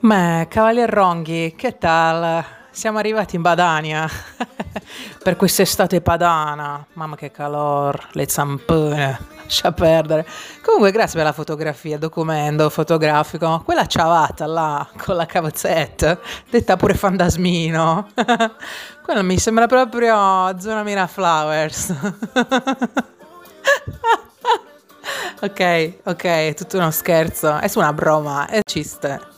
Beh, Cavalier Ronghi, che tal? Siamo arrivati in Badania per quest'estate padana. Mamma che calor, le zampone, lascia perdere. Comunque, grazie per la fotografia, documento fotografico. Quella ciavata là con la cavazzetta, detta pure fantasmino. Quello mi sembra proprio zona Miraflowers. ok, ok, è tutto uno scherzo. È su una broma, è ciste.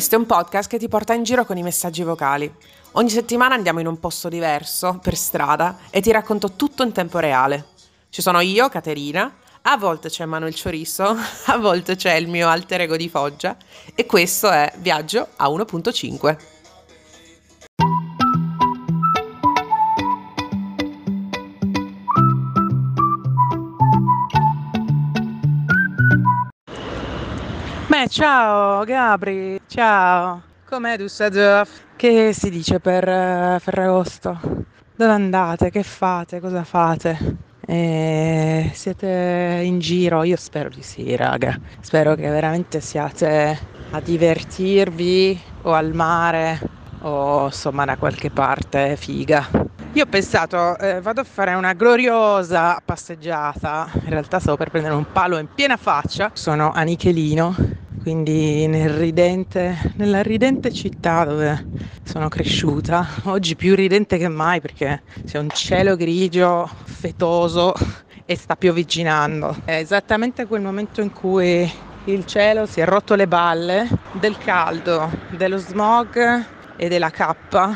Questo è un podcast che ti porta in giro con i messaggi vocali. Ogni settimana andiamo in un posto diverso, per strada, e ti racconto tutto in tempo reale. Ci sono io, Caterina, a volte c'è Manuel Cioriso, a volte c'è il mio alter ego di Foggia, e questo è Viaggio a 1.5. ciao Gabri, ciao. Com'è Düsseldorf? Che si dice per uh, Ferragosto? Dove andate? Che fate? Cosa fate? E siete in giro? Io spero di sì, raga. Spero che veramente siate a divertirvi o al mare o insomma da qualche parte figa. Io ho pensato, eh, vado a fare una gloriosa passeggiata, in realtà stavo per prendere un palo in piena faccia, sono a Nichelino, quindi nel ridente, nella ridente città dove sono cresciuta, oggi più ridente che mai perché c'è un cielo grigio, fetoso e sta piovigginando. È esattamente quel momento in cui il cielo si è rotto le balle del caldo, dello smog e della cappa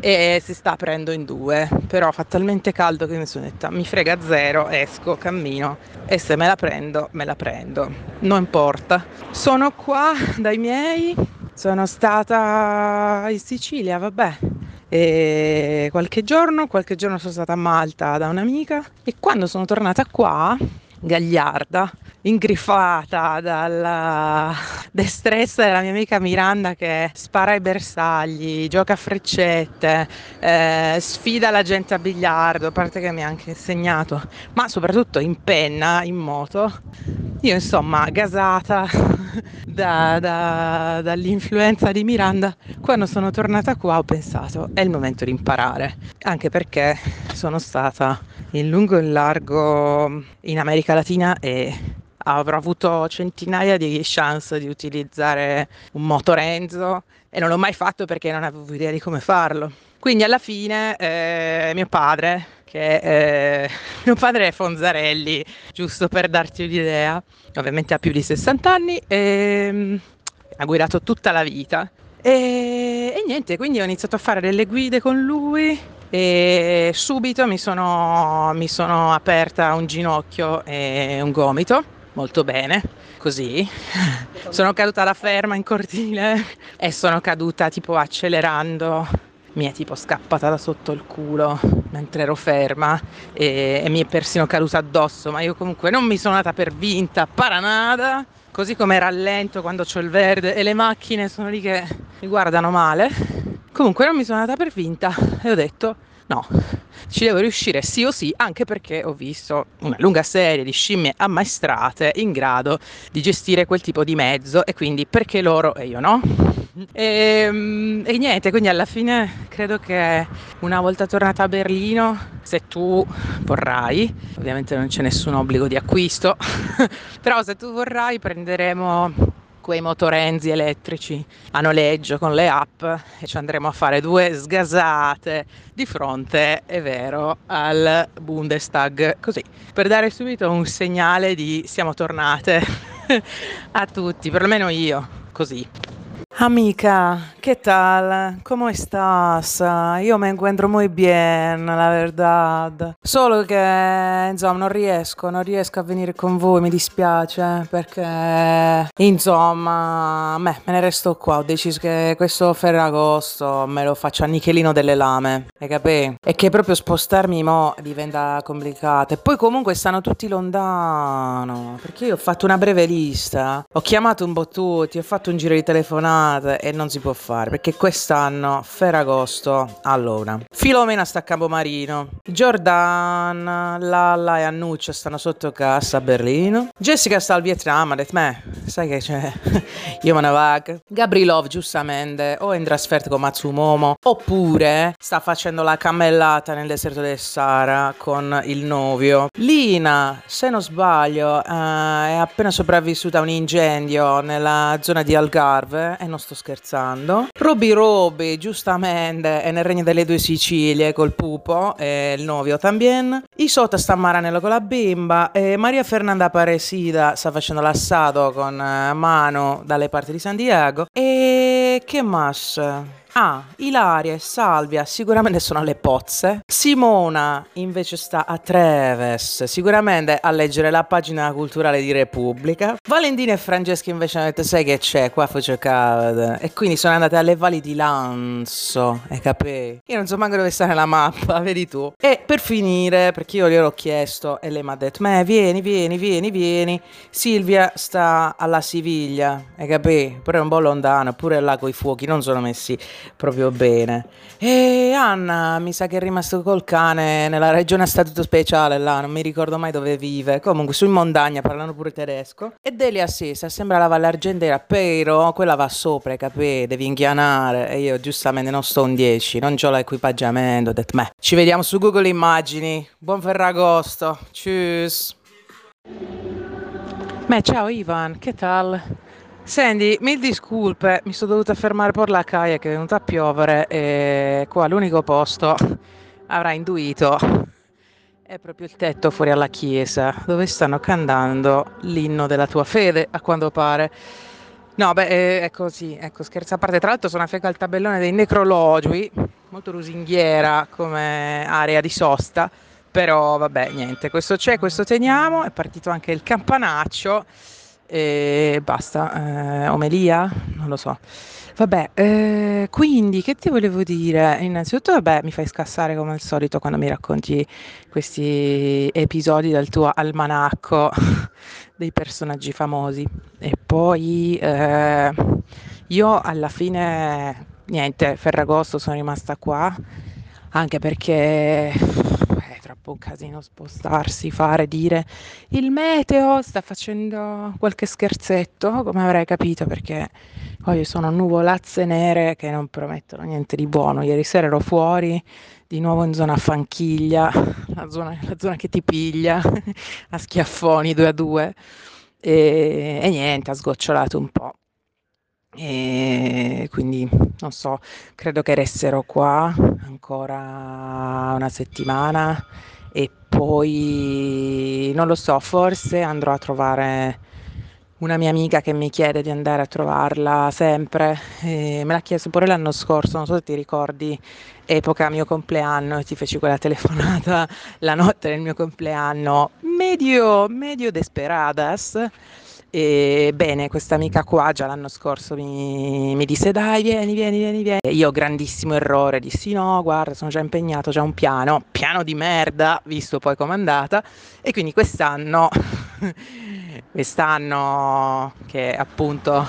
e si sta aprendo in due, però fa talmente caldo che mi sono detta mi frega zero, esco, cammino. E se me la prendo, me la prendo, non importa. Sono qua dai miei, sono stata in Sicilia, vabbè, e qualche giorno, qualche giorno sono stata a Malta da un'amica. E quando sono tornata qua, gagliarda, ingrifata dalla destrezza della mia amica Miranda che spara ai bersagli, gioca a freccette, eh, sfida la gente a biliardo, a parte che mi ha anche insegnato, ma soprattutto in penna, in moto. Io insomma, gasata da, da, dall'influenza di Miranda, quando sono tornata qua ho pensato è il momento di imparare, anche perché sono stata in lungo e in largo in America Latina e avrò avuto centinaia di chance di utilizzare un motorenzo e non l'ho mai fatto perché non avevo idea di come farlo. Quindi alla fine eh, mio padre, che eh, mio padre è Fonzarelli, giusto per darti un'idea, ovviamente ha più di 60 anni e mm, ha guidato tutta la vita. E, e niente, quindi ho iniziato a fare delle guide con lui e subito mi sono, mi sono aperta un ginocchio e un gomito molto bene, così. sono caduta da ferma in cortile e sono caduta tipo accelerando. Mi è tipo scappata da sotto il culo mentre ero ferma e, e mi è persino caduta addosso, ma io comunque non mi sono data per vinta, paranada. Così come rallento quando ho il verde e le macchine sono lì che mi guardano male. Comunque non mi sono data per vinta e ho detto No, ci devo riuscire sì o sì, anche perché ho visto una lunga serie di scimmie ammaestrate in grado di gestire quel tipo di mezzo e quindi perché loro e io no? E, ehm, e, niente, quindi alla fine credo che una volta tornata a Berlino, se tu vorrai, ovviamente non c'è nessun obbligo di acquisto, però se tu vorrai prenderemo quei motorenzi elettrici a noleggio con le app e ci andremo a fare due sgasate di fronte, è vero, al Bundestag, così, per dare subito un segnale di siamo tornate a tutti, perlomeno io, così. Amica, ¿qué tal? ¿Cómo estás? Io me encuentro muy bien, la verdad. Solo che, insomma, non riesco, non riesco a venire con voi, mi dispiace, perché, insomma, me, me ne resto qua. Ho deciso che questo Ferragosto me lo faccio a Nichelino delle Lame, hai capito? E che proprio spostarmi mo diventa complicato. E poi comunque stanno tutti lontano, perché io ho fatto una breve lista, ho chiamato un po' tutti, ho fatto un giro di telefonate e non si può fare fare perché quest'anno Ferragosto allora Filomena sta a Campomarino Giordana, Lalla e Annuccia stanno sotto casa a Berlino Jessica sta al Vietnam ha detto me sai che c'è io me ne vado Gabrilov giustamente o è in trasferta con Matsumomo oppure sta facendo la cammellata nel deserto del Sahara con il novio. Lina se non sbaglio eh, è appena sopravvissuta a un incendio nella zona di Algarve e non sto scherzando Roby Roby giustamente è nel regno delle due Sicilie col pupo e il novio también Isota sta Maranello con la bimba e Maria Fernanda Paresida sta facendo l'assato con eh, Mano dalle parti di San Diego e che mas? Ah, Ilaria e Salvia sicuramente sono alle pozze. Simona invece sta a Treves, sicuramente a leggere la pagina culturale di Repubblica. Valentina e Francesca invece hanno detto sai che c'è, qua faccio cavolo. E quindi sono andate alle valli di Lanzo, hai capito? Io non so manco dove sta nella mappa, vedi tu. E per finire, perché io gliel'ho chiesto e lei mi ha detto, ma vieni, vieni, vieni, vieni. Silvia sta alla Siviglia, hai capito? Però è un po' lontano, pure là con i fuochi non sono messi proprio bene. E Anna mi sa che è rimasto col cane nella regione a statuto speciale là, non mi ricordo mai dove vive. Comunque su in montagna parlano pure tedesco. E Delia Assisa sembra la Valle Argentera, però quella va sopra, capì? Devi inghianare. E io giustamente non sto un 10, non ho l'equipaggiamento. Ho detto, beh, ci vediamo su Google Immagini. Buon Ferragosto. Tschüss. Beh, ciao Ivan, che tal? Senti, mil disculpe, mi sono dovuta fermare per la caia che è venuta a piovere e qua l'unico posto, avrà intuito, è proprio il tetto fuori alla chiesa dove stanno cantando l'inno della tua fede, a quanto pare. No, beh, è così, ecco, scherzo a parte. Tra l'altro sono affeca al tabellone dei necrologi, molto lusinghiera come area di sosta, però vabbè, niente, questo c'è, questo teniamo, è partito anche il campanaccio e basta. Eh, omelia? Non lo so. Vabbè, eh, quindi che ti volevo dire? Innanzitutto, vabbè, mi fai scassare come al solito quando mi racconti questi episodi del tuo almanacco dei personaggi famosi. E poi eh, io alla fine, niente, Ferragosto sono rimasta qua, anche perché troppo un casino spostarsi, fare, dire il meteo sta facendo qualche scherzetto, come avrai capito, perché oggi sono nuvolazze nere che non promettono niente di buono. Ieri sera ero fuori, di nuovo in zona Fanchiglia, la zona, la zona che ti piglia, a schiaffoni due a due, e, e niente, ha sgocciolato un po'. E quindi non so, credo che resterò qua ancora una settimana poi non lo so, forse andrò a trovare una mia amica che mi chiede di andare a trovarla sempre, e me l'ha chiesto pure l'anno scorso, non so se ti ricordi, epoca mio compleanno, ti feci quella telefonata la notte del mio compleanno, medio, medio desperadas e bene, questa amica qua già l'anno scorso mi, mi, disse dai vieni, vieni, vieni, vieni. Io grandissimo errore, dissi no, guarda sono già impegnato, già un piano, piano di merda, visto poi com'è andata. E quindi quest'anno, quest'anno che appunto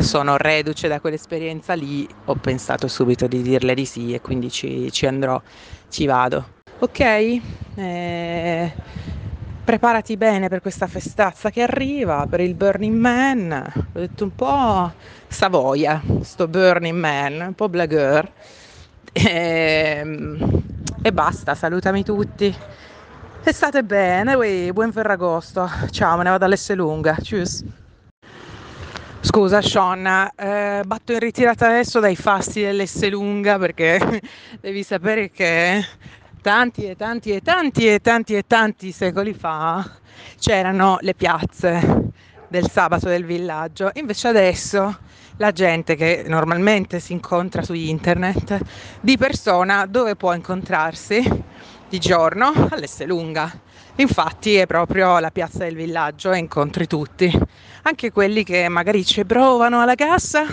sono reduce da quell'esperienza lì, ho pensato subito di dirle di sì e quindi ci, ci andrò, ci vado. Ok? Eh, preparati bene per questa festazza che arriva, per il Burning Man. Ho detto un po' Savoia, sto Burning Man, un po' blagueur. E, ehm, e basta, salutami tutti. E state bene, uè, buon Ferragosto. Ciao, me ne vado all'Esselunga. Tschüss. Scusa Sean, eh, batto in ritirata adesso dai fasti dell'Esselunga perché devi sapere che tanti e tanti e tanti e tanti e tanti secoli fa c'erano le piazze del sabato del villaggio, invece adesso la gente che normalmente si incontra su internet di persona dove può incontrarsi? Di giorno all'Esselunga. Infatti è proprio la piazza del villaggio e incontri tutti, anche quelli che magari ci provano alla cassa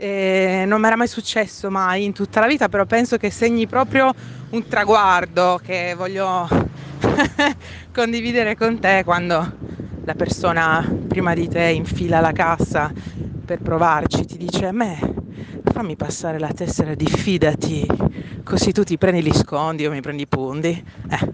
e non mi era mai successo mai in tutta la vita, però penso che segni proprio un traguardo che voglio condividere con te quando la persona prima di te infila la cassa per provarci, ti dice a me fammi passare la tessera di fidati, così tu ti prendi gli scondi, io mi prendi i punti. Eh,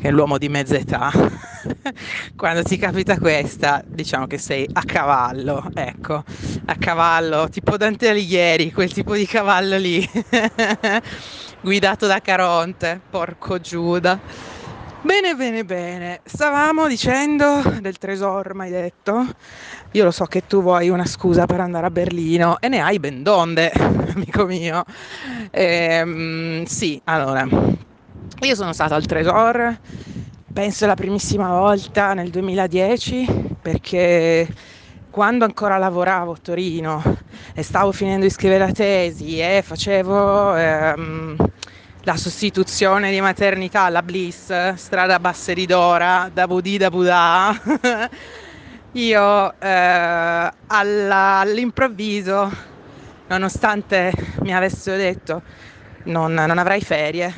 che è l'uomo di mezza età. Quando ti capita questa, diciamo che sei a cavallo, ecco, a cavallo, tipo Dante Alighieri, quel tipo di cavallo lì, guidato da Caronte, porco Giuda. Bene, bene, bene. Stavamo dicendo del Tresor, mi detto. Io lo so che tu vuoi una scusa per andare a Berlino e ne hai ben donde, amico mio. Ehm, sì, allora, io sono stata al Tresor, penso la primissima volta nel 2010, perché quando ancora lavoravo a Torino e stavo finendo di scrivere la tesi e facevo ehm, la sostituzione di maternità alla Bliss, strada Basseridora, da Budì da Budà, io eh, alla, all'improvviso, nonostante mi avessero detto non, non avrai ferie,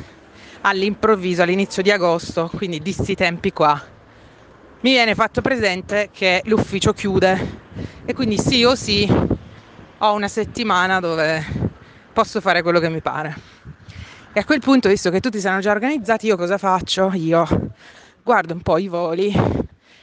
all'improvviso all'inizio di agosto, quindi di sti tempi qua, mi viene fatto presente che l'ufficio chiude e quindi sì o sì ho una settimana dove posso fare quello che mi pare. E a quel punto, visto che tutti sono già organizzati, io cosa faccio? Io guardo un po' i voli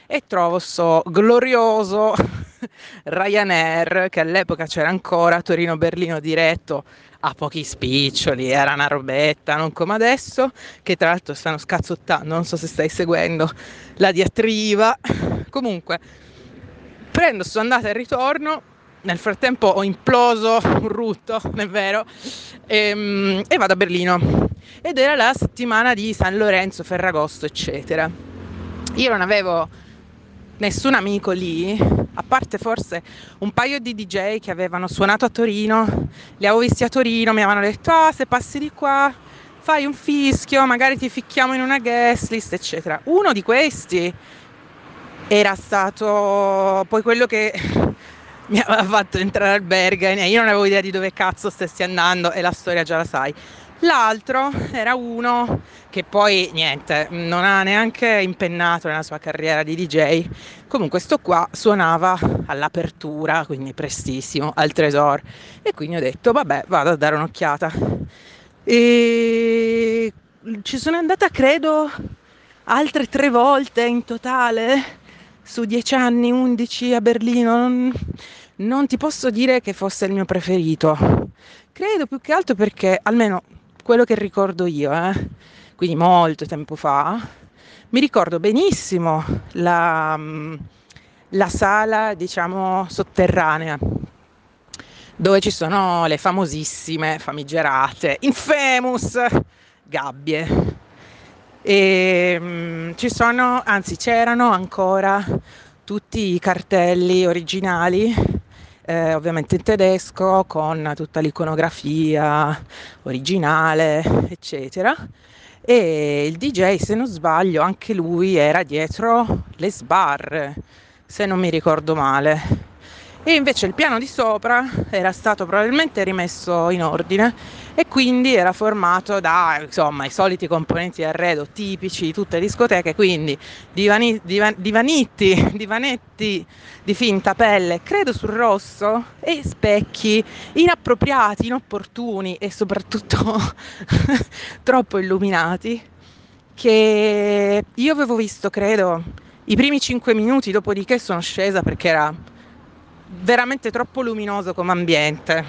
e trovo sto glorioso Ryanair che all'epoca c'era ancora Torino-Berlino diretto a pochi spiccioli, era una robetta, non come adesso, che tra l'altro stanno scazzottando, non so se stai seguendo la diatriba. Comunque, prendo sto andata e ritorno, nel frattempo ho imploso un rutto, è vero, e, ehm, e vado a Berlino. Ed era la settimana di San Lorenzo, Ferragosto, eccetera. Io non avevo nessun amico lì, a parte forse un paio di DJ che avevano suonato a Torino, li avevo visti a Torino, mi avevano detto ah, se passi di qua fai un fischio, magari ti ficchiamo in una guest list, eccetera. Uno di questi era stato poi quello che mi aveva fatto entrare al Bergen e io non avevo idea di dove cazzo stessi andando e la storia già la sai. L'altro era uno che poi niente, non ha neanche impennato nella sua carriera di DJ. Comunque sto qua suonava all'apertura, quindi prestissimo, al Tresor. E quindi ho detto, vabbè, vado a dare un'occhiata. E ci sono andata, credo, altre tre volte in totale, su dieci anni, undici a Berlino. Non, non ti posso dire che fosse il mio preferito. Credo più che altro perché, almeno quello che ricordo io, eh, quindi molto tempo fa, mi ricordo benissimo la, mm, la sala, diciamo, sotterranea dove ci sono le famosissime, famigerate, infamous gabbie. E mh, ci sono, anzi c'erano ancora tutti i cartelli originali eh, ovviamente in tedesco con tutta l'iconografia originale, eccetera. E il DJ, se non sbaglio, anche lui era dietro le sbarre, se non mi ricordo male e invece il piano di sopra era stato probabilmente rimesso in ordine e quindi era formato da insomma i soliti componenti di arredo tipici di tutte le discoteche, quindi divani, divan, divanitti, divanetti di finta pelle, credo sul rosso e specchi inappropriati, inopportuni e soprattutto troppo illuminati che io avevo visto credo i primi 5 minuti, dopodiché sono scesa perché era veramente troppo luminoso come ambiente,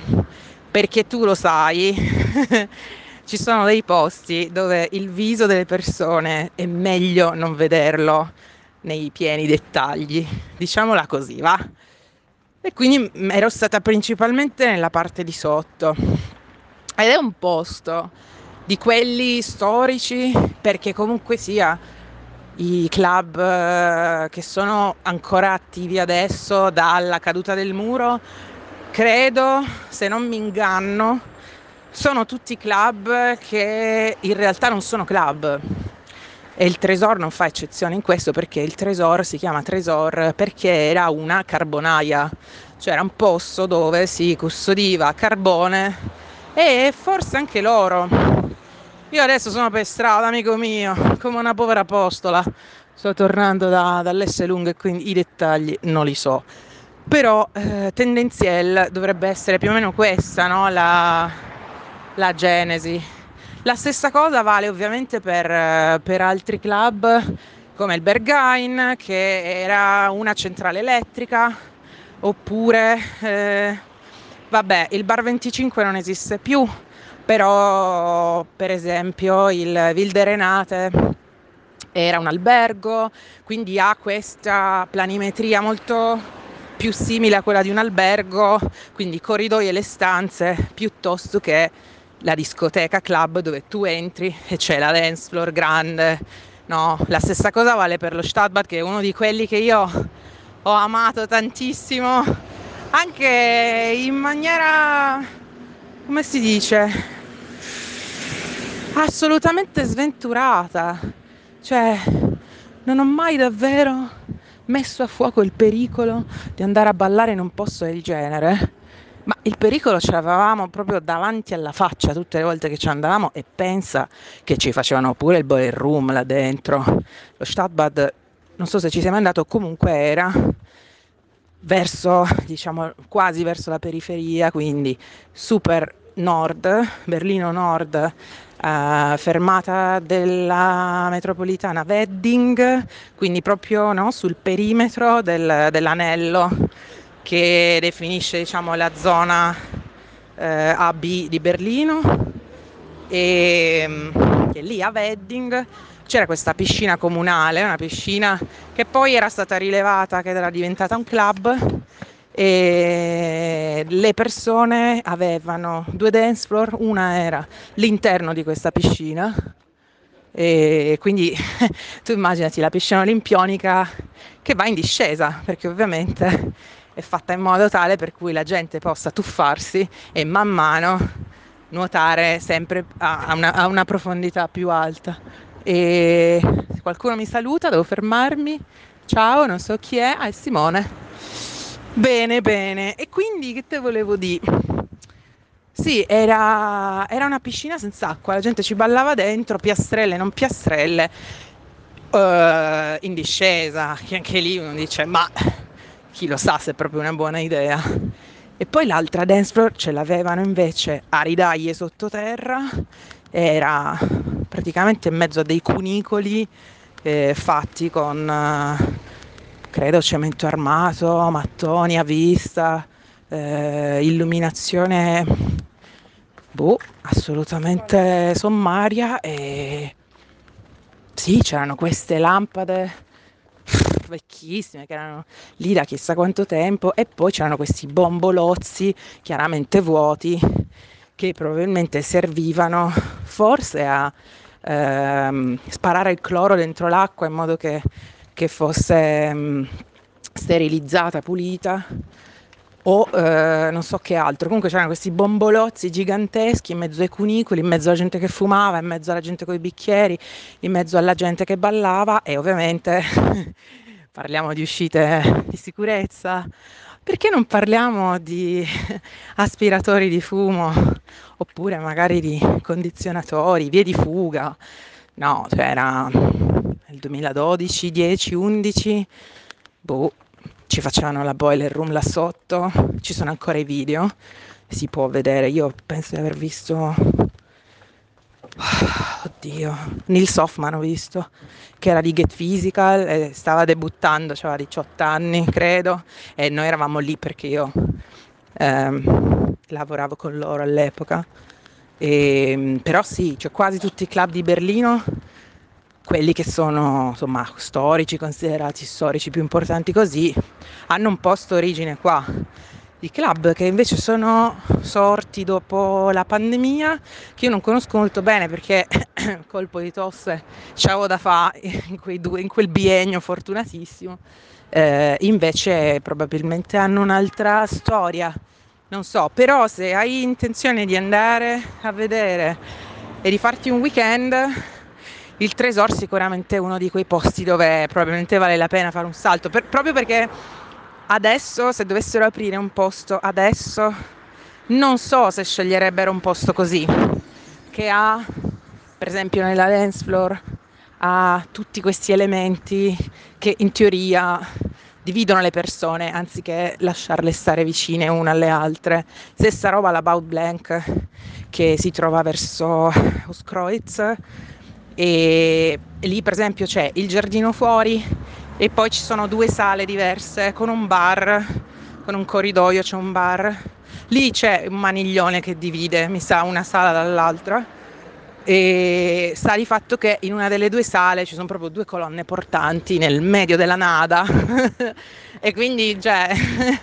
perché tu lo sai, ci sono dei posti dove il viso delle persone è meglio non vederlo nei pieni dettagli, diciamola così, va? E quindi ero stata principalmente nella parte di sotto. Ed è un posto di quelli storici perché comunque sia i club eh, che sono ancora attivi adesso dalla caduta del muro, credo, se non mi inganno, sono tutti club che in realtà non sono club. E il Tresor non fa eccezione in questo perché il Tresor si chiama Tresor perché era una carbonaia, cioè era un posto dove si custodiva carbone e forse anche l'oro io adesso sono per strada, amico mio, come una povera apostola. Sto tornando da, dall'S lungo e quindi i dettagli non li so. però eh, tendenziel dovrebbe essere più o meno questa, no? la, la genesi. La stessa cosa vale ovviamente per, per altri club come il Berghain, che era una centrale elettrica, oppure, eh, vabbè, il Bar 25 non esiste più, però per esempio il Vilde Renate era un albergo, quindi ha questa planimetria molto più simile a quella di un albergo, quindi corridoi e le stanze, piuttosto che la discoteca club dove tu entri e c'è la dance floor grande. No, la stessa cosa vale per lo Stadtbad che è uno di quelli che io ho amato tantissimo, anche in maniera, come si dice, assolutamente sventurata. Cioè, non ho mai davvero messo a fuoco il pericolo di andare a ballare in un posto del genere. Ma il pericolo ce l'avevamo proprio davanti alla faccia tutte le volte che ci andavamo e pensa che ci facevano pure il boiler room là dentro. Lo Stadtbad, non so se ci mai andato, comunque era verso, diciamo, quasi verso la periferia, quindi super nord, Berlino nord, uh, fermata della metropolitana Wedding, quindi proprio no, sul perimetro del, dell'anello che definisce diciamo, la zona uh, eh, AB di Berlino. E mm, che lì a Wedding c'era questa piscina comunale, una piscina che poi era stata rilevata che era diventata un club e le persone avevano due dance floor, una era l'interno di questa piscina e quindi tu immaginati la piscina olimpionica che va in discesa perché ovviamente è fatta in modo tale per cui la gente possa tuffarsi e man mano nuotare sempre a una, a una profondità più alta. E qualcuno mi saluta devo fermarmi. Ciao non so chi è. Ah è Simone Bene, bene. E quindi che te volevo dire? Sì, era, era una piscina senza acqua, la gente ci ballava dentro, piastrelle, non piastrelle, uh, in discesa, che anche lì uno dice, ma chi lo sa se è proprio una buona idea. E poi l'altra dance floor ce l'avevano invece a ridaglie sottoterra, era praticamente in mezzo a dei cunicoli eh, fatti con... Uh, credo cemento armato, mattoni a vista, eh, illuminazione boh, assolutamente sommaria e sì, c'erano queste lampade vecchissime che erano lì da chissà quanto tempo e poi c'erano questi bombolozzi chiaramente vuoti che probabilmente servivano forse a ehm, sparare il cloro dentro l'acqua in modo che che fosse mh, mm, sterilizzata, pulita o eh, non so che altro. Comunque c'erano questi bombolozzi giganteschi in mezzo ai cunicoli, in mezzo alla gente che fumava, in mezzo alla gente con i bicchieri, in mezzo alla gente che ballava e ovviamente parliamo di uscite di sicurezza. Perché non parliamo di aspiratori di fumo oppure magari di condizionatori, vie di fuga? No, cioè era nel 2012, 10, 11, boh, ci facevano la boiler room là sotto, ci sono ancora i video, si può vedere, io penso di aver visto, oddio, Nils Hoffman ho visto, che era di Get Physical e stava debuttando, aveva 18 anni credo, e noi eravamo lì perché io ehm, lavoravo con loro all'epoca. E, però sì, cioè quasi tutti i club di Berlino quelli che sono insomma storici, considerati storici più importanti così, hanno un posto origine qua. I club che invece sono sorti dopo la pandemia, che io non conosco molto bene perché colpo di tosse c'avevo da fare in, in, quel biennio fortunatissimo, eh, invece probabilmente hanno un'altra storia, non so, però se hai intenzione di andare a vedere e di farti un weekend, il Tresor sicuramente è uno di quei posti dove probabilmente vale la pena fare un salto, per, proprio perché adesso se dovessero aprire un posto adesso non so se sceglierebbero un posto così, che ha per esempio nella dance floor ha tutti questi elementi che in teoria dividono le persone anziché lasciarle stare vicine una alle altre. Stessa roba la Baud Blank che si trova verso Oskreuz e lì per esempio c'è il giardino fuori e poi ci sono due sale diverse con un bar, con un corridoio c'è un bar. Lì c'è un maniglione che divide, mi sa, una sala dall'altra. E sta di fatto che in una delle due sale ci sono proprio due colonne portanti nel medio della nada. E quindi cioè,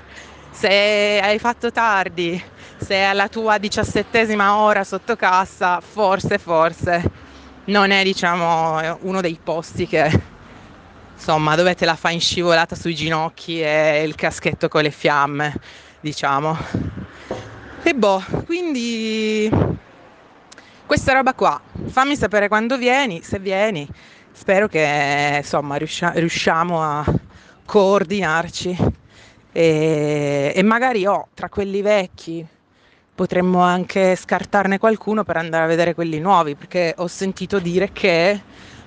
se hai fatto tardi, se è alla tua diciassettesima ora sotto cassa, forse, forse non è diciamo uno dei posti che insomma dove te la fai in scivolata sui ginocchi e il caschetto con le fiamme, diciamo. E boh, quindi questa roba qua. Fammi sapere quando vieni, se vieni. Spero che insomma riuscia- riusciamo a coordinarci e, e magari oh, tra quelli vecchi potremmo anche scartarne qualcuno per andare a vedere quelli nuovi, perché ho sentito dire che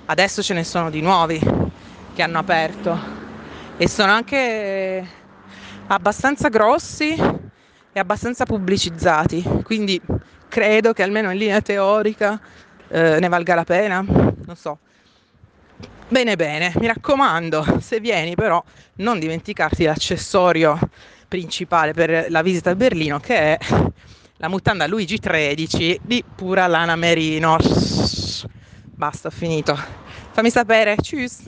adesso ce ne sono di nuovi che hanno aperto. E sono anche abbastanza grossi e abbastanza pubblicizzati, quindi credo che almeno in linea teorica eh, ne valga la pena, non so. Bene, bene, mi raccomando, se vieni però non dimenticarti l'accessorio principale per la visita a Berlino che è la mutanda Luigi 13 di pura lana merino. Basta, ho finito. Fammi sapere, tschüss.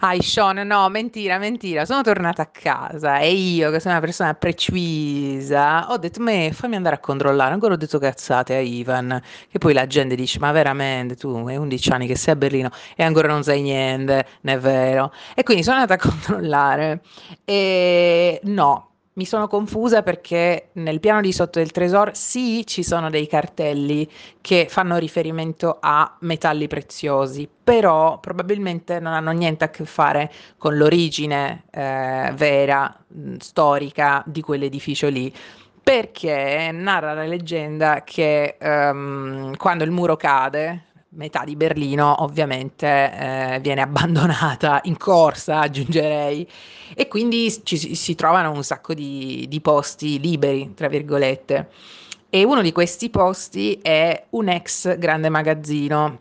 Ah, Sean, no, mentira, mentira. Sono tornata a casa e io, che sono una persona precisa, ho detto, me, fammi andare a controllare. Ancora ho detto cazzate a Ivan. Che poi la gente dice, ma veramente, tu hai 11 anni che sei a Berlino e ancora non sai niente, non è vero. E quindi sono andata a controllare e no, mi sono confusa perché nel piano di sotto del Tresor sì ci sono dei cartelli che fanno riferimento a metalli preziosi, però probabilmente non hanno niente a che fare con l'origine eh, vera, mh, storica di quell'edificio lì. Perché narra la leggenda che um, quando il muro cade, metà di Berlino ovviamente eh, viene abbandonata in corsa, aggiungerei, e quindi ci si trovano un sacco di, di posti liberi, tra virgolette. E uno di questi posti è un ex grande magazzino,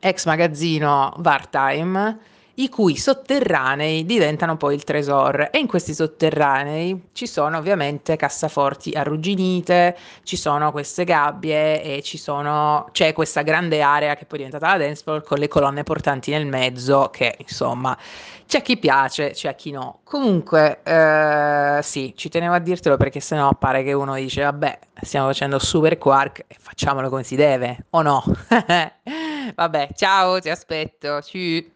ex magazzino Wartime, i cui sotterranei diventano poi il Tresor e in questi sotterranei ci sono ovviamente cassaforti arrugginite, ci sono queste gabbie e sono, c'è questa grande area che poi è diventata la dance floor con le colonne portanti nel mezzo che insomma c'è chi piace, c'è chi no. Comunque eh, sì, ci tenevo a dirtelo perché sennò pare che uno dice vabbè stiamo facendo super quark e facciamolo come si deve o no? vabbè ciao ti aspetto, ciao.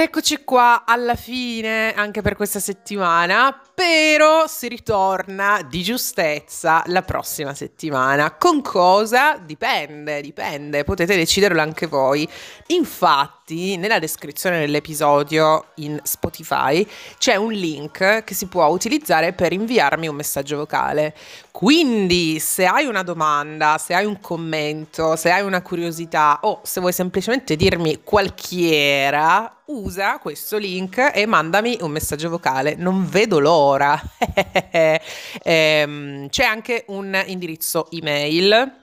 Ed eccoci qua alla fine anche per questa settimana, però si ritorna di giustezza la prossima settimana. Con cosa? Dipende, dipende, potete deciderlo anche voi. Infatti, nella descrizione dell'episodio in Spotify c'è un link che si può utilizzare per inviarmi un messaggio vocale. Quindi, se hai una domanda, se hai un commento, se hai una curiosità o se vuoi semplicemente dirmi qualchiera, usa questo link e mandami un messaggio vocale. Non vedo l'ora. ehm, c'è anche un indirizzo email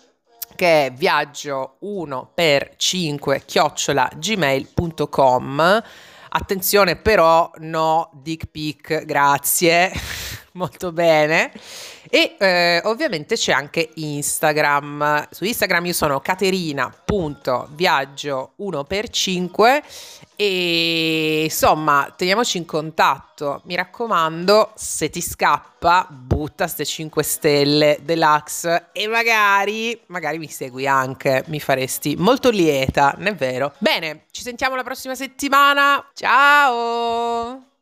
che è viaggio 1 per 5 chiocciola gmail.com. Attenzione però, no dick pic, grazie. Molto bene. E eh, ovviamente c'è anche Instagram. Su Instagram io sono caterina.viaggio 1x5 e insomma teniamoci in contatto. Mi raccomando, se ti scappa, butta ste 5 stelle deluxe e magari, magari mi segui anche, mi faresti molto lieta, non è vero? Bene, ci sentiamo la prossima settimana. Ciao!